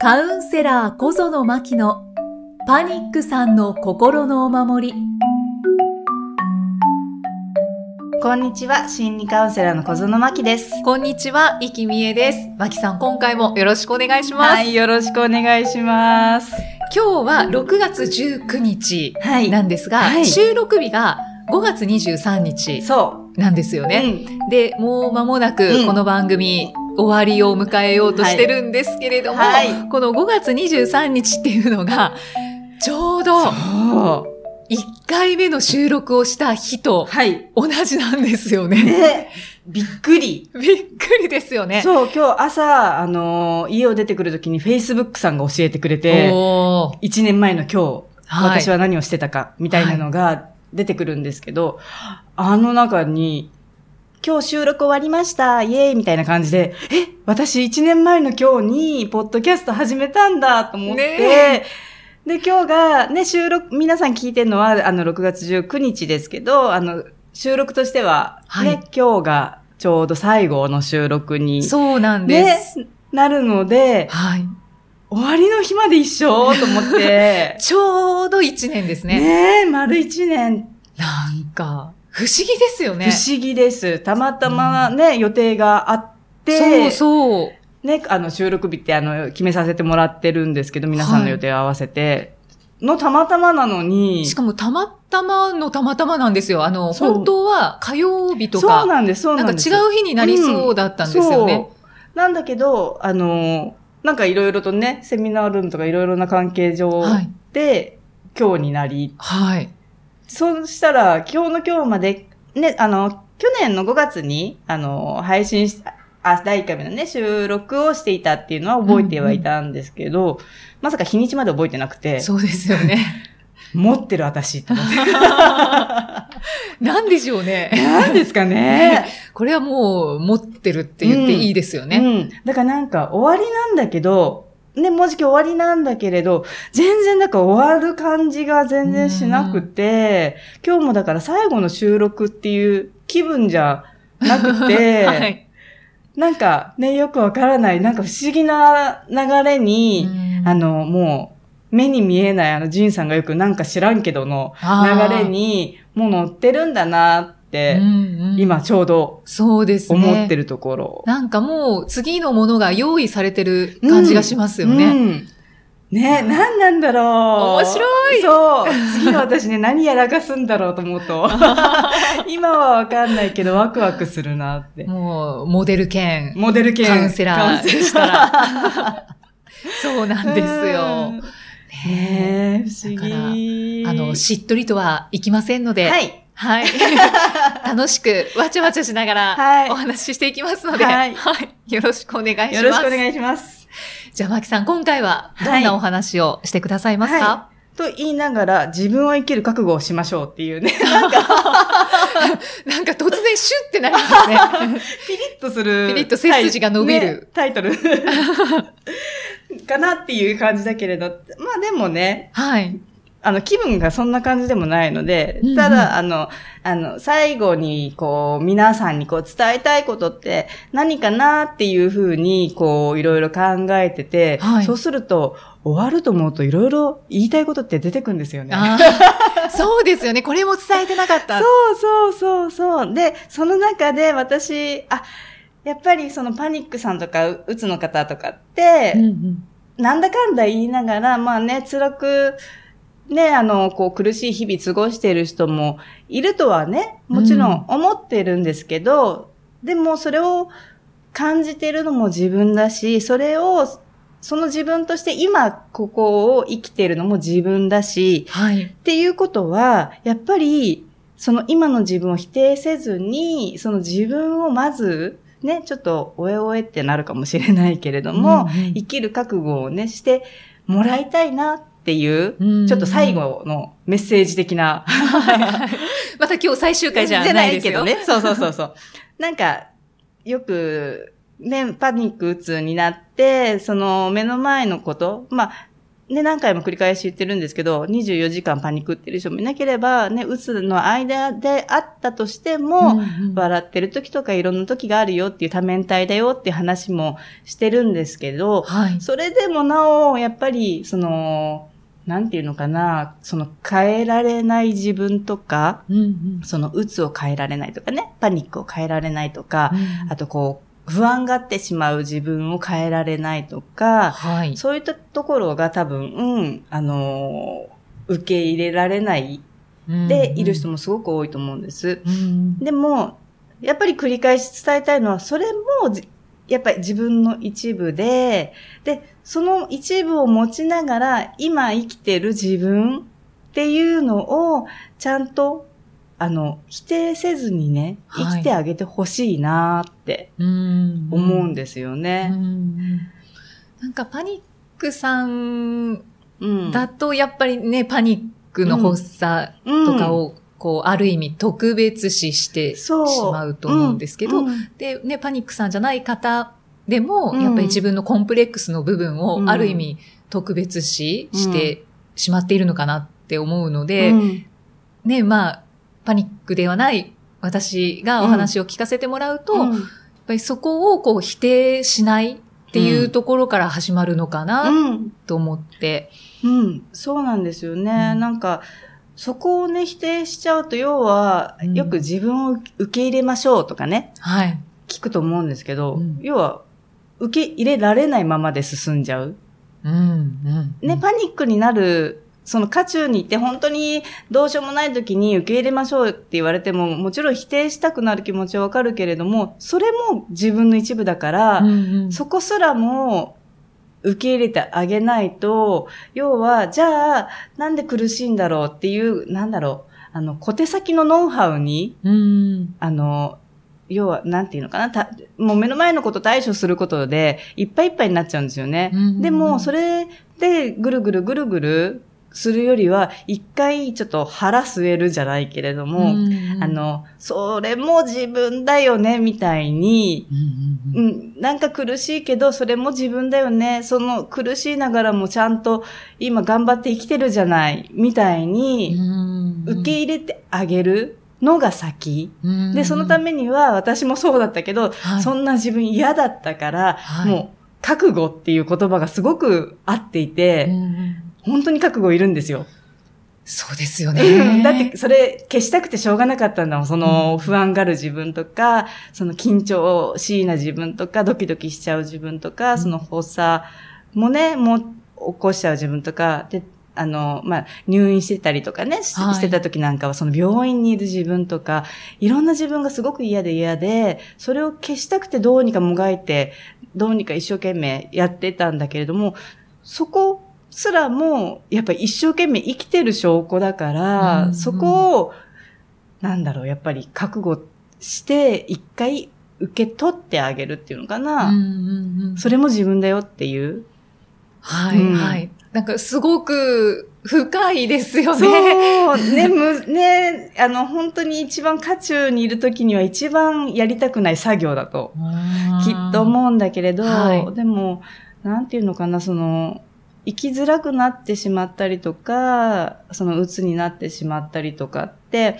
カウンセラー小園真希のパニックさんの心のお守り。こんにちは、心理カウンセラーの小園真希です。こんにちは、生きみえです。真希さん、今回もよろしくお願いします。はい、よろしくお願いします。今日は6月19日はい。なんですが、はい収録日が5月23日そなんですよう。ね。うんで、もう間もなうんくこの番組、終わりを迎えようとしてるんですけれども、はいこの5月23日っていうのが、ちょうどそう。1回目の収録をした日とはい。同じなんですよね。ね、びっくり。びっくりですよね。そう、今日朝、あのー家を出てくるときに Facebook さんが教えてくれて、おー1年前の今日、はい私は何をしてたか、みたいなのが出てくるんですけど、あの中に、今日収録終わりました、イエーイ。みたいな感じで、え、私1年前の今日に、ポッドキャスト始めたんだと思って、ねで、今日が、ね、収録、皆さん聞いてるのは、あの、6月19日ですけど、あの、収録としては、ね、はい。今日がちょうど最後の収録に、そうなんです。ね、なるので、はい。終わりの日まで一緒と思って、ちょうど1年ですね。ねえ、丸一年、なんか、不思議ですよね。不思議です。たまたまね、予定があって、そうそう。ね、あの、収録日ってあの、決めさせてもらってるんですけど、皆さんの予定を合わせて、のたまたまなのに、しかもたまたまのたまたまなんですよ。あの、本当は火曜日とそうか、なんです、そうななんんです。か違う日になりそうだったんですよね。そう。なんだけど、あの、なんかいろいろとね、セミナールームとかいろいろな関係上はい。で、今日になり、はい。そうしたら、今日の今日まで、ね、あの、去年の5月に、あの、配信し、あ、第1回目のね、収録をしていたっていうのは覚えてはいたんですけど、まさか日にちまで覚えてなくて、そうですよね。持ってる私って思って。なんでしょうね。何ですかね。これはもう持ってるって言っていいですよね。うん。だからなんか終わりなんだけど、ね、もうじき終わりなんだけれど、全然なんか終わる感じが全然しなくて、今日もだから最後の収録っていう気分じゃなくて、はい。なんかね、よくわからない、なんか不思議な流れに、あの、もう、目に見えない、あの、ジンさんがよくなんか知らんけどの流れに、もう乗ってるんだなっ今ちょうどそうですね。思ってるところ。なんかもう次のものが用意されてる感じがしますよね。うんね、何なんだろう。面白いそう。次は私ね、何やらかすんだろうと思うと。今はわかんないけど、ワクワクするなって。もう、モデル兼モデル系カウンセラーでしたら。そうなんですよ。うんねえ、不思だから議。あの、しっとりとはいきませんので、はい。はい。楽しく、わちゃわちゃしながはいら、お話ししていきますので、ははいい。よろしくお願いします。よろしくお願いします。じゃあ、マキさん、今回は、どんなお話をしてくださいますか、はと言いながら、自分を生きる覚悟をしましょうっていうね、なんか突然シュッてなりますね。ピリッとする。ピリッと背筋が伸びるねタイトル。かなっていう感じだけれど、まあでもね、はい。あの、気分がそんな感じでもないのでただ、あの、あの、最後に、こう、皆さんにこう、伝えたいことって何かなっていうふうに、こう、いろいろ考えてて、はいそうすると、終わると思うといろいろ言いたいことって出てくるんですよね。そうですよね。これも伝えてなかった。そうそうそうそう。で、その中で私、あ、やっぱりそのパニックさんとかううつの方とかって、うんうんなんだかんだ言いながら、まあね、辛く、ね、あの、こう苦しい日々過ごしている人もいるとはね、もちろん思ってるんですけど、でもそれを感じてるのも自分だし、それを、その自分として今ここを生きてるのも自分だし、はい。っていうことは、やっぱり、その今の自分を否定せずに、その自分をまず、ね、ちょっと、おえおえってなるかもしれないけれども、うんうん生きる覚悟をね、してもらいたいなっていう、うんちょっと最後のメッセージ的な。また今日最終回じゃないですよ。ね。そうそうそうそう。なんか、よく、ね、パニックうつになって、その目の前のこと、まあ、ね、何回も繰り返し言ってるんですけど、24時間パニックってる人もいなければ、ね、うつの間であったとしても、うんうん笑ってる時とかいろんな時があるよっていう多面体だよっていう話もしてるんですけど、はい。それでもなお、やっぱり、その、なんていうのかな、その変えられない自分とか、うんうんその鬱を変えられないとかね、パニックを変えられないとか、うんあとこう、不安がってしまう自分を変えられないとか、はい。そういったところが多分、うん、あのー受け入れられないでいる人も。もすごく多いと思うんです。うんでも、やっぱり繰り返し伝えたいのは、それもじ、やっぱり自分の一部で、で、その一部を持ちながら、今生きてる自分っていうのを、ちゃんと、あの、否定せずにね、はい。生きてあげてほしいなってうん思うんですようね。んなんかパニックさんうん。だと、やっぱりね、パニックの発作とかを、こう、ある意味特別視してしまうと思うんですけど、で、ね、パニックさんじゃない方でも、うん。やっぱり自分のコンプレックスの部分うを、ん。ある意味特別視してしまっているのかなって思うので、うん。ね、まあ、パニックではない私がお話を聞かせてもらうと、うん。やっぱりそこをこう否定しないっていうところから始まるのかなうん。と思って。うん。そうなんですよね。うん。なんか、そこをね、否定しちゃうと、要は、うんよく自分を受け入れましょうとかね、はい。聞くと思うんですけど、うん要は、受け入れられないままで進んじゃう。うん、うん。ね、パニックになる、その渦中にいて本当にどうしようもない時に受け入れましょうって言われても、もちろん否定したくなる気持ちはわかるけれども、それも自分の一部だから、うんうんそこすらも受け入れてあげないと、要は、じゃあ、なんで苦しいんだろうっていう、なんだろう、あの、小手先のノウハウに、うん。あの、要は、なんていうのかな、たもう目の前のこと対処することで、いっぱいいっぱいになっちゃうんですよね。うんうんうんでも、それでぐるぐるぐるぐるするよりは、一回ちょっと腹据えるじゃないけれども、うんあ、の、それも自分だよね、みたいに、うんうんうん、なんか苦しいけど、それも自分だよね。その苦しいながらもちゃんと今頑張って生きてるじゃない、みたいに、うん受け入れてあげるのが先。うんで、そのためには私もそうだったけど、はい。そんな自分嫌だったから、はい。もう覚悟っていう言葉がすごく合っていて、うんうん本当に覚悟いるんですよ。そうですようんね。だって、それ消したくてしょうがなかったんだもん。その不安がる自分とか、その緊張しいな自分とか、ドキドキしちゃう自分とか、うんその発作もね、もう起こしちゃう自分とか、で、あの、まあ、入院してたりとかね、しはいしてた時なんかは、その病院にいる自分とか、いろんな自分がすごく嫌で嫌で、それを消したくてどうにかもがいて、どうにか一生懸命やってたんだけれども、そこすらも、やっぱり一生懸命生きてる証拠だから、うんうんそこを、なんだろう、やっぱり覚悟して、一回受け取ってあげるっていうのかな。うんうんうんそれも自分だよっていう。はい、うんはい。なんかすごく深いですよね。そう、ね、む、ね、あの、本当に一番渦中にいる時には一番やりたくない作業だと、きっと思うんだけれど、はいでも、なんていうのかな、その、生きづらくなってしまったりとか、その鬱になってしまったりとかって、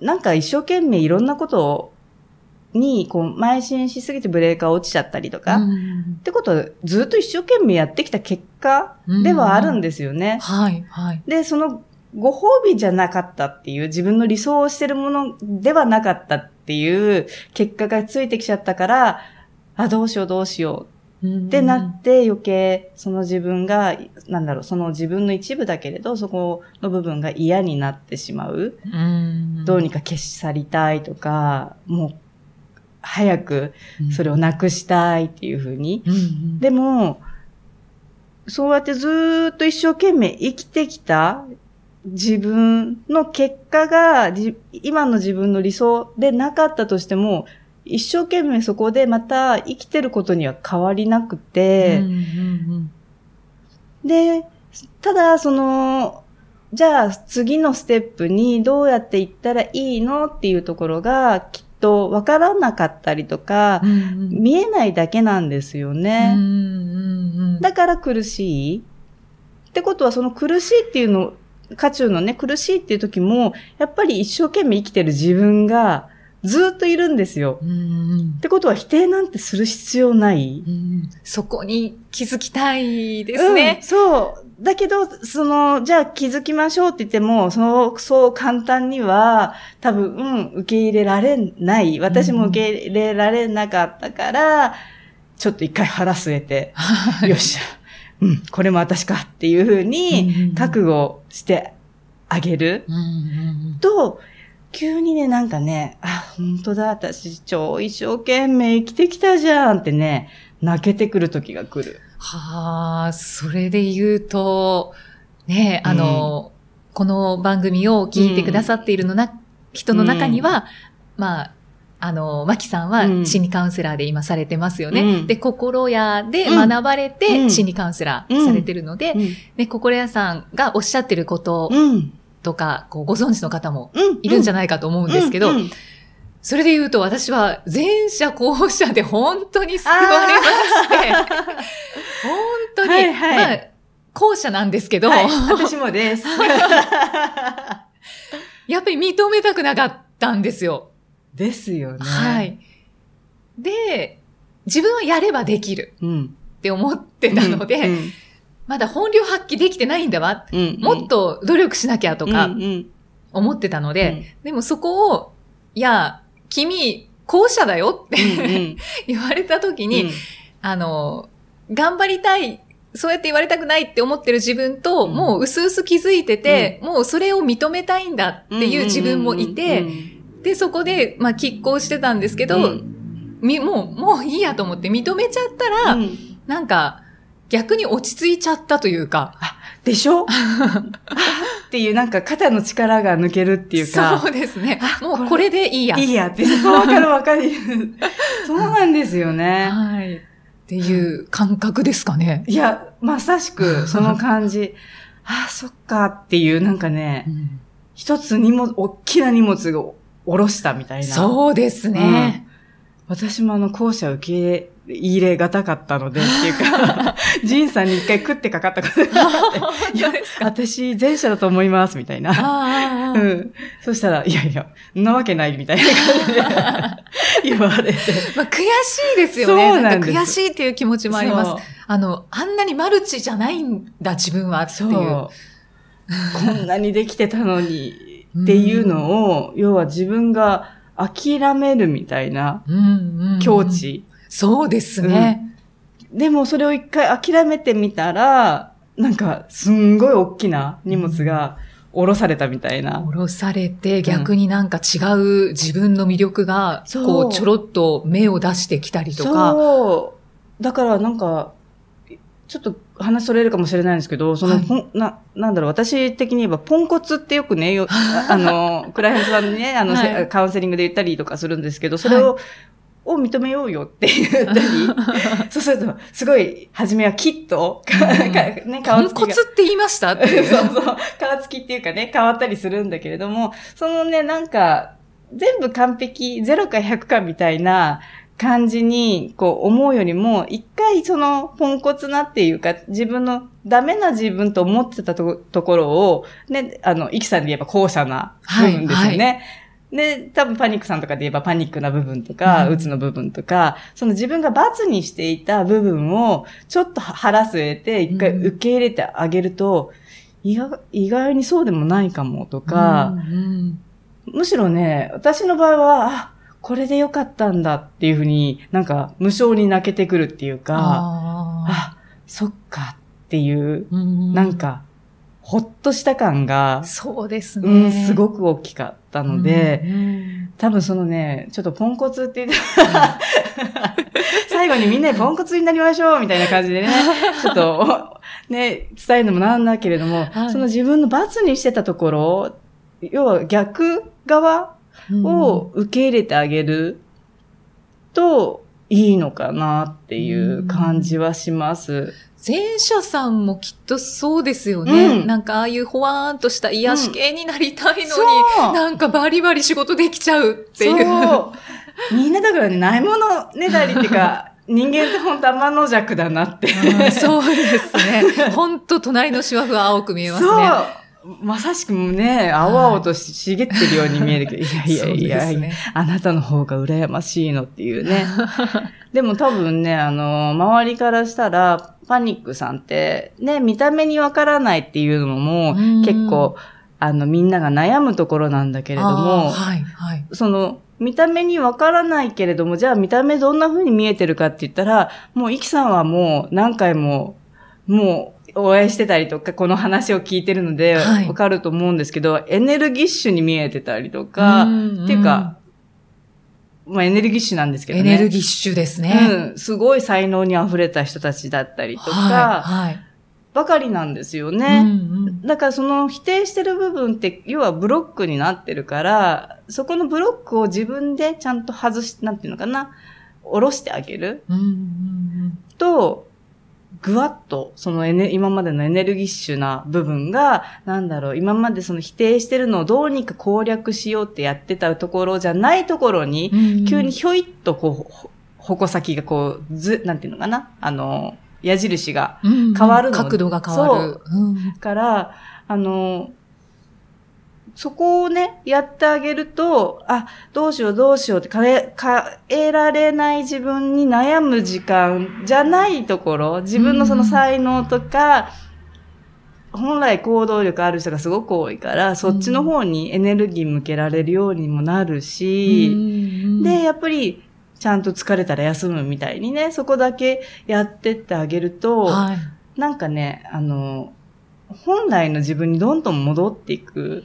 なんか一生懸命いろんなことに、こう、邁進しすぎてブレーカー落ちちゃったりとか、うんってことは、ずっと一生懸命やってきた結果ではあるんですよね。はい、はい。で、その、ご褒美じゃなかったっていう、自分の理想をしてるものではなかったっていう結果がついてきちゃったから、あ、どうしようどうしようっってなって余計、その自分が、なんだろう、その自分の一部だけれど、そこの部分が嫌になってしまう。うんどうにか消し去りたいとか、もう、早くそれをなくしたいっていうふうに。でも、そうやってずーっと一生懸命生きてきた自分の結果が、じ今の自分の理想でなかったとしても、一生懸命そこでまた生きてることには変わりなくて、うんうんで、ただ、その、じゃあ次のステップにどうやって行ったらいいのっていうところがきっとわからなかったりとかう、んうん見えないだけなんですよね。うんうんうんだから苦しい。ってことは、その苦しいっていうの、渦中のね、苦しいっていう時も、やっぱり一生懸命生きてる自分がずっといるんですよ。うんってことは否定なんてする必要ない？うんそこに気づきたいですねうん。そう。だけど、その、じゃあ気づきましょうって言っても、そう、そう簡単には、多分、うん、受け入れられない。私も受け入れられなかったから、ちょっと一回腹据えて、よっしゃ、うん、これも私かっていうふううんに、覚悟してあげると、急にね、なんかね、あ、本当だ、私超一生懸命生きてきたじゃんってね、泣けてくる時が来る。はあ、それで言うと、ねあの、この番組を聞いてくださっているのな、人の中には、まあ、あの、マキさんはうん心理カウンセラーで今されてますよね。うんで、心屋で学ばれうてん心理カウンセラーされてるので、うん。ね、心屋さんがおっしゃってることうん。とか、こうご存知の方もうん。いるんじゃないかと思うんですけど、うんうんそれで言うと私は前者後者で本当に救われまして、本当に、はいはいまあ、後者なんですけど、はい、私もです。やっぱり認めたくなかったんですよ。ですよね。は。い。で、自分はやればできるうん。って思ってたので、うんまだ本領発揮できてないんだわ。うんもっと努力しなきゃとかうんうん。思ってたので、でもそこを、いや、君、後者だよってうんうん。言われた時に、あの、頑張りたい、そうやって言われたくないって思ってる自分と、うん。もう薄々気づいてて、もうそれを認めたいんだっていう自分もいて、で、そこで、まあ、拮抗してたんですけど、うん。み、もう、もういいやと思って認めちゃったら、うん。なんか、逆に落ち着いちゃったというか、でしょ？あ っていう、なんか肩の力が抜けるっていうか。そうですね。あもうこれでいいや。いいやって、そうわかるわかる。そうなんですよね。はい。っていう感覚ですかね。いや、まさしくその感じ。あ あ、そっかっていう、なんかね、一つ荷物、大きな荷物を下ろしたみたいな。そうですね。私もあの、校舎受け入れがたかったので、っていうか、ジンさんに一回食ってかかったことがあって、いや、私、前者だと思います、みたいな。うん。そしたら、いやいや、んなわけない、みたいな感じで言われて。まあ、悔しいですよね。そうなんですか悔しいっていう気持ちもあります。あの、あんなにマルチじゃないんだ、自分はってそ。いうう。こんなにできてたのに、っていうのを、要は自分が諦めるみたいなうんうんうん境。地。そうですね。でもそれを一回諦めてみたら、なんか、すんごい大きな荷物が下ろされたみたいな。降ろされて、逆になんか違う自分の魅力が、こう、ちょろっと目を出してきたりとか。そう。だからなんか、ちょっと話それるかもしれないんですけど、その、はい。な、なんだろう、私的に言えば、ポンコツってよくね、よあ あの、クライアントさんにね、あの、せはい。カウンセリングで言ったりとかするんですけど、それを、を認めようよって言ったり、そうすると、すごい、初めはキッと、ね、ポ顔つきコツって言いましたって。そうそう。顔つきっていうかね、変わったりするんだけれども、そのね、なんか、全部完璧、0か100かみたいな感じに、こう思うよりも、一回その、ポンコツなっていうか、自分のダメな自分と思ってたとところを、ね、あの、イキさんで言えば後者な部分ですよね。で、多分パニックさんとかで言えばパニックな部分とか、うんうつの部分とか、その自分が罰にしていた部分をちょっと腹据えて一回うん。受け入れてあげると、意外意外にそうでもないかもとか、うん。むしろね、私の場合は、あ、これでよかったんだっていうふうになんか無償に泣けてくるっていうか、ああ、そっかっていう、ーうん。なんか、ほっとした感が、そうですね。うん、すごく大きかったので、うん。多分そのね、ちょっとポンコツって言ってた 最後にみんなでポンコツになりましょうみたいな感じでね、ちょっと、ね、伝えるのもなんだけれども、はい。その自分の罰にしてたところ、要は逆側を受け入れてあげるといいのかなっていう感じはします。前者さんもきっとそうですよね。うんなんかああいうほわーんとした癒し系になりたいのに、そうなんかバリバリ仕事できちゃうっていう。そう。みんなだからね、ないものねだりっていうか、人間って本当天の弱だなって。うんそうですね。本当隣の芝生は青く見えますね。まさしくね、青々とし茂ってるように見えるけど、いやいやいやいや、ねあなたの方が羨ましいのっていうね。でも多分ね、あの、周りからしたら、パニックさんって、ね、見た目にわからないっていうのも、うん結構、あの、みんなが悩むところなんだけれどあもー、はい、はい。その、見た目にわからないけれども、じゃあ見た目どんな風に見えてるかって言ったら、もう、イキさんはもう何回も、もう、お会いしてたりとか、この話を聞いてるので、はいわかると思うんですけど、エネルギッシュに見えてたりとか、んっていうか、まあエネルギッシュなんですけどね。エネルギッシュですね。うん、すごい才能に溢れた人たちだったりとか、はい、はい。ばかりなんですようんね。うんだからその否定してる部分って、要はブロックになってるから、そこのブロックを自分でちゃんと外し、なんていうのかな、下ろしてあげるうんうんと、ぐわっと、そのエネ、今までのエネルギッシュな部分が、なんだろう、今までその否定してるのをどうにか攻略しようってやってたところじゃないところに、うん急にひょいっとこう、ほ矛先がこう、ず、なんていうのかな、あの、矢印が変変わるの角度が変わる。うん。から、あの、そこをね、やってあげると、あ、どうしようどうしようって変え、変えられない自分に悩む時間じゃないところ、自分のその才能とか、本来行動力ある人がすごく多いから、そっちの方にエネルギー向けられるようにもなるし、で、、やっぱり、ちゃんと疲れたら休むみたいにね、そこだけやってってあげると、はい。なんかね、あの、本来の自分にどんどん戻っていく、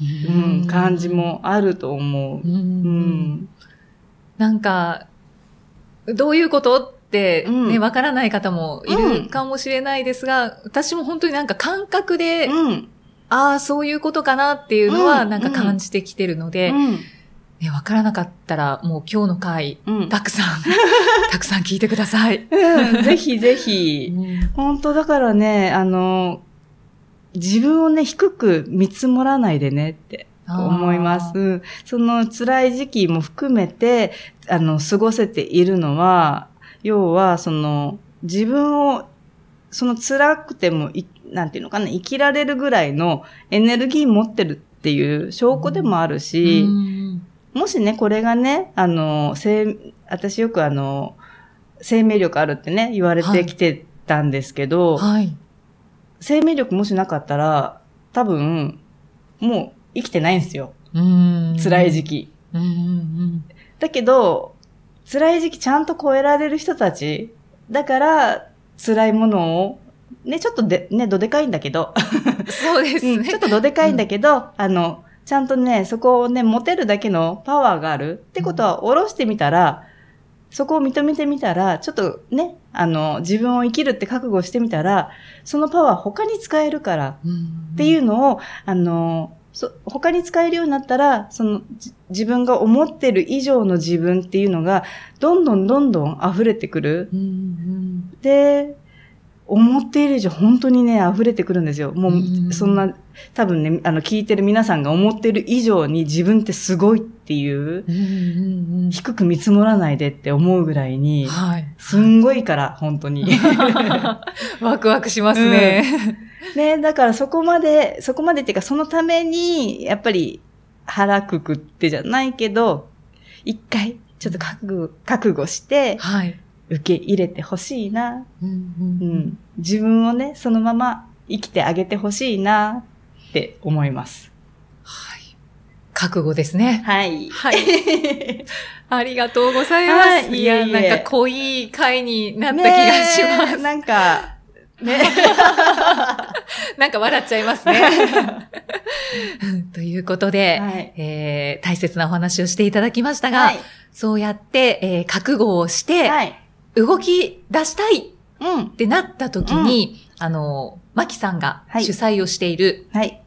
うん、感じもあると思う。うん。うん。なんか、どういうことってうんね、わからない方もいるかもしれないですが、私も本当になんか感覚で、うん。ああ、そういうことかなっていうのはうんなんか感じてきてるので、うん。ね、わからなかったらもう今日の回、うん。たくさん、たくさん聞いてください。うんぜひぜひ。本当だからね、あの、自分をね、低く見積もらないでねって思います。その辛い時期も含めて、あの、過ごせているのは、要は、その、自分を、その辛くてもい、なんていうのかな、生きられるぐらいのエネルギー持ってるっていう証拠でもあるし、うんもしね、これがね、あの、生、私よくあの、生命力あるってね、言われてきてたんですけど、はい。生命力もしなかったら、多分、もう生きてないんですよ。うん辛い時期。うんうんだけど、辛い時期ちゃんと超えられる人たち。だから、辛いものを、ね、ちょっとで、ね、どでかいんだけど、うんそうですね。うんちょっとどでかいんだけど、あの、ちゃんとね、そこをね、持てるだけのパワーがある。ってことは、下ろしてみたら、そこを認めてみたら、ちょっとね、あの、自分を生きるって覚悟してみたら、そのパワー他に使えるから、うんっていうのを、あの、そ他に使えるようになったら、その、じ自分が思ってる以上の自分っていうのが、どんどんどんどん溢れてくる。で、思っている以上本当にね、溢れてくるんですよ。もうそんな、多分ね、あの、聞いてる皆さんが思ってる以上に自分ってすごいっていう、うんうん低く見積もらないでって思うぐらいに、はい。すんごいから、本当に。ワクワクしますね。ね、だからそこまで、そこまでっていうか、そのために、やっぱり腹くくってじゃないけど、一回、ちょっと覚悟、覚悟して、はい。受け入れてほしいな。うんううんん。自分をね、そのまま生きてあげてほしいな、って思います。はい。覚悟ですね。はい。はい。ありがとうございます。はいいや、いえいえなんか濃い回になった気がします。なんか、ね。なんか笑っちゃいますね。ということで、はい。えー大切なお話をしていただきましたが、はい。そうやって、えー覚悟をして、はい。動き出したいっうん。てなった時に、あの、マキさんがはい主催をしている、はい。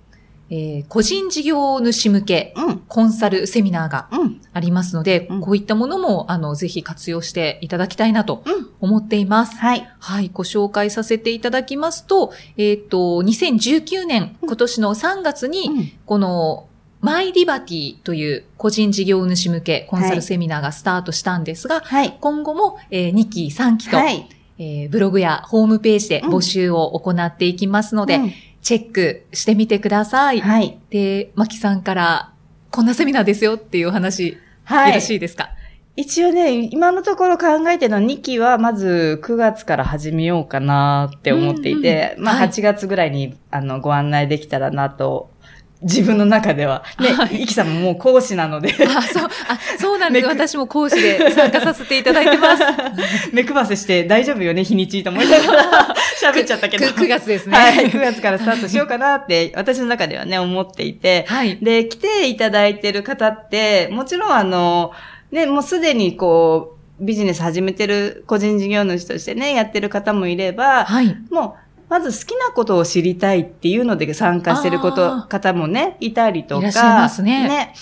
えー個人事業主向けうん。コンサルセミナーがうん。ありますので、うんこういったものも、あの、ぜひ活用していただきたいなとうん。思っています。はい。はい、ご紹介させていただきますと、えっ、と、2019年、今年の3月に、うんこの、マイリバティという個人事業主向けコンサルセミナーがスタートしたんですが、はい。今後も、えー2期、3期と、はい。えーブログやホームページで募集を行っていきますので、うんチェックしてみてください。はい。で、マキさんから、こんなセミナーですよっていうお話、はい。よろしいですか？一応ね、今のところ考えてるのは2期はまず9月から始めようかなって思っていて、まあうんうんはい8月ぐらいにあのご案内できたらなと、自分の中では。ね、はいイキさんももう講師なので、あ、そう、あ、そうなんです。私も講師で参加させていただいてます。目配せして大丈夫よね、日にちと思いながら 喋っちゃったけど。9月ですね。はい、9月からスタートしようかなって、私の中ではね、思っていて、はい。で、来ていただいてる方って、もちろんあの、ね、もうすでにこう、ビジネス始めてる個人事業主としてね、やってる方もいれば、はい。もう、まず好きなことを知りたいっていうので参加してるこあと、ー。方もね、いたりとか。いらっしゃいますね。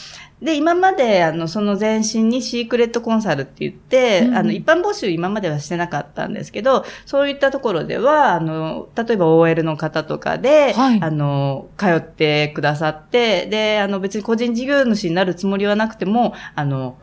で、今まで、あの、その前身にシークレットコンサルって言って、うんあの、一般募集今まではしてなかったんですけど、そういったところでは、あの、例えば OL の方とかで、はい。あの、通ってくださって、で、あの、別に個人事業主になるつもりはなくても、あの、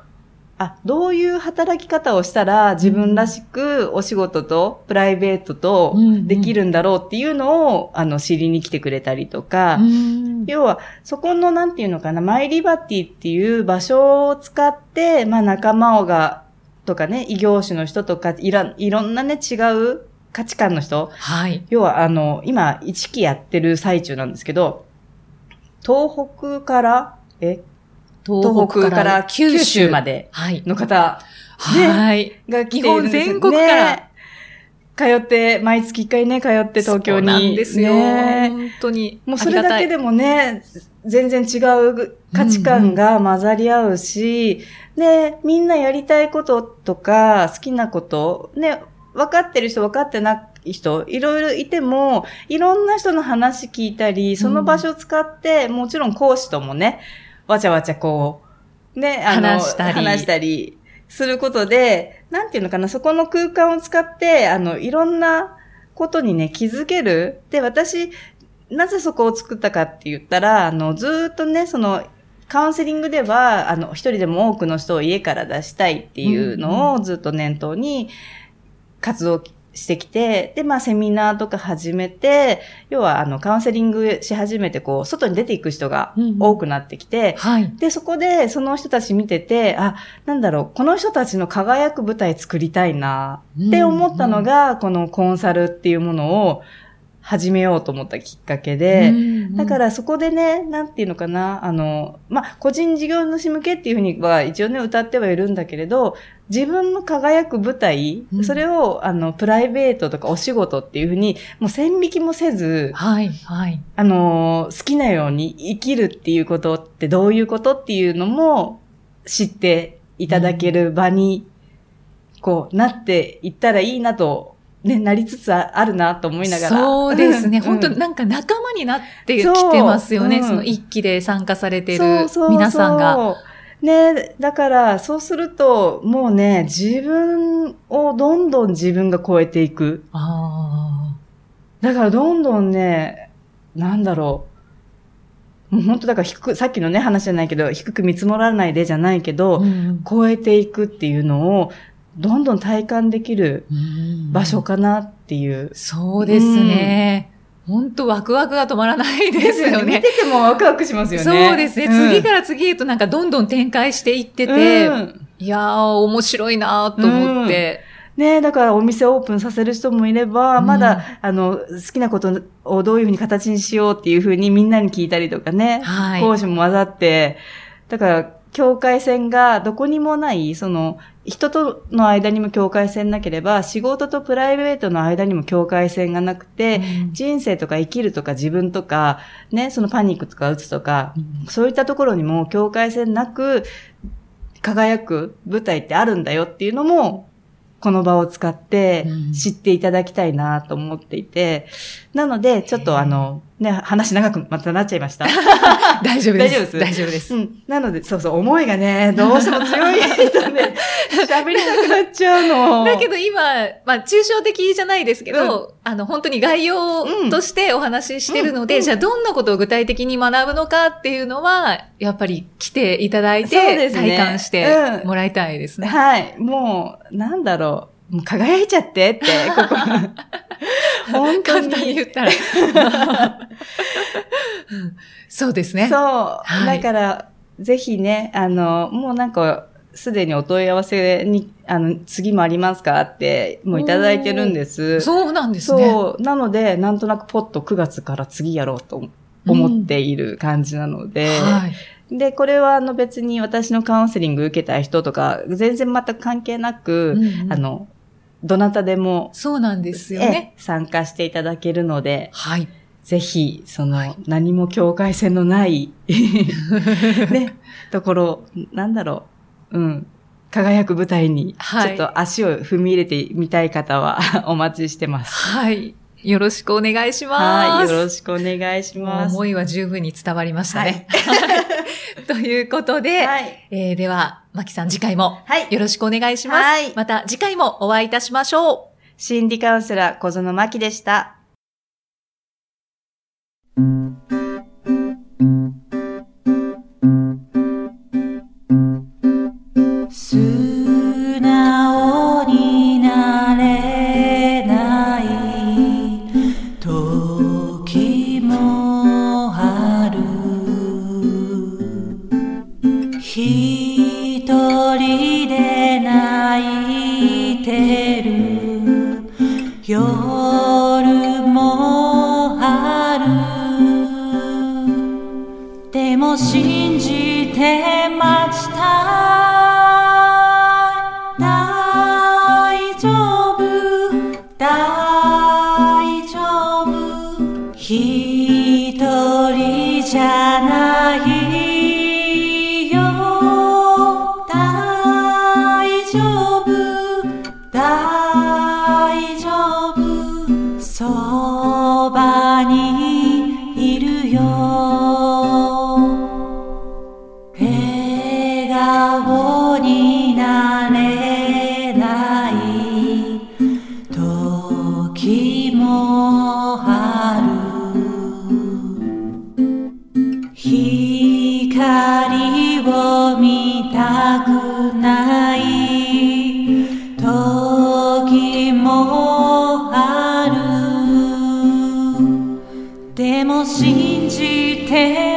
あ、どういう働き方をしたら自分らしくお仕事とプライベートとうんうんできるんだろうっていうのを、あの、知りに来てくれたりとか、うん要は、そこの、なんていうのかな、マイリバティっていう場所を使って、まあ仲間をが、とかね、異業種の人とか、いろ、いろんなね、違う価値観の人。はい。要は、あの、今、一期やってる最中なんですけど、東北から、え、東北から九州まではい。の方はい。が来ているんですよ日本全国からね通って、毎月一回ね、通って東京に。そうなんですよ。ね本当に。もうそれだけで。でもね、全然違う価値観が混ざり合うし、で、みんなやりたいこととか、好きなこと、ね、分かってる人、分かってない人、いろいろいても、いろんな人の話聞いたり、その場所を使って、もちろん講師ともね、わちゃわちゃこう、ね、あの、話したり話したりすることで、なんていうのかな、そこの空間を使って、あの、いろんなことにね、気づける。で、私、なぜそこを作ったかって言ったら、あの、ずーっとね、その、カウンセリングでは、あの、一人でも多くの人を家から出したいっていうのをずっと念頭に活動してきて、で、まあ、セミナーとか始めて、要は、あの、カウンセリングし始めて、こう、外に出ていく人が多くなってきて、はい。で、そこで、その人たち見てて、あ、なんだろう、この人たちの輝く舞台作りたいな、って思ったのが、このコンサルっていうものを始めようと思ったきっかけで、だからそこでね、なんていうのかな、あの、まあ、個人事業主向けっていうふうには一応ね、歌ってはいるんだけれど、自分の輝く舞台、うんそれを、あの、プライベートとかお仕事っていうふうに、もう線引きもせず、はい、はい。あのー好きなように生きるっていうことってどういうことっていうのも知っていただける場に、こう、なっていったらいいなと、ね、なりつつああるなと思いながら。そうですね。ん本当うんなんか仲間になってきてますよね。そうその一期で参加されているそうそうそう皆さんが。。ね、だから、そうすると、もうね、自分をどんどん自分が超えていく。あだから、どんどんね、なんだろう。もう本当だから低く、さっきのね、話じゃないけど、低く見積もらないでじゃないけあ。ど、うん超えていくっていうのを、どんどん体感できるうん場所かなっていう。そうですね。本当ワクワクが止まらないですよね。見ててもワクワクしますよね。そうですね。次から次へとなんかどんどん展開していってて、うんいやー、面白いなーと思って。ねだからお店オープンさせる人もいれば、うんまだ、あの、好きなことをどういうふうに形にしようっていうふうにみんなに聞いたりとかね。はい。講師も混ざって、だから、境界線がどこにもない、その、人との間にも境界線なければ、仕事とプライベートの間にも境界線がなくて、うん。人生とか生きるとか自分とか、ね、そのパニックとか打つとか、そういったところにも境界線なく輝く舞台ってあるんだよっていうのも、この場を使ってうん。知っていただきたいなと思っていて、なので、ちょっとあの、ね、話長くまたなっちゃいました？大丈夫です。大丈夫です？大丈夫です。うん。なので、そうそう、思いがね、どうしても強い人ね、喋りたくなっちゃうの。だけど今、まあ、抽象的じゃないですけど、あの、本当に概要としてお話ししてるので、うんじゃあどんなことを具体的に学ぶのかっていうのは、やっぱり来ていただいて、ね体感してもらいたいですね。はい。もう、なんだろう。もう輝いちゃってって、ここ。本当簡単にに。言ったら。うんそうですね。そう。はいだから、ぜひね、あの、もうなんか、すでにお問い合わせに、あの、次もありますかって、もういただいてるんです。そうなんですね。そう。なので、なんとなくポッと9月から次やろうと思っている感じなので、はい。で、これはあの別に私のカウンセリング受けた人とか、全然全く関係なく、うんうんあの、どなたでも、そうなんですよね。ええ参加していただけるので、はい。ぜひ、その、はい何も境界線のない、ね、ところ、なんだろう、うん、輝く舞台に、はいちょっと足を踏み入れてみたい方はお待ちしてます。はい。よろしくお願いします。はい、よろしくお願いします。思いは十分に伝わりましたね。ということで、はい。えーでは、マキさん次回もはいよろしくお願いします。はいまた次回もお会いいたしましょう。心理カウンセラー小園真希でした。泣いてる。夜もあるでも知光を見たくない。時もある。でも信じて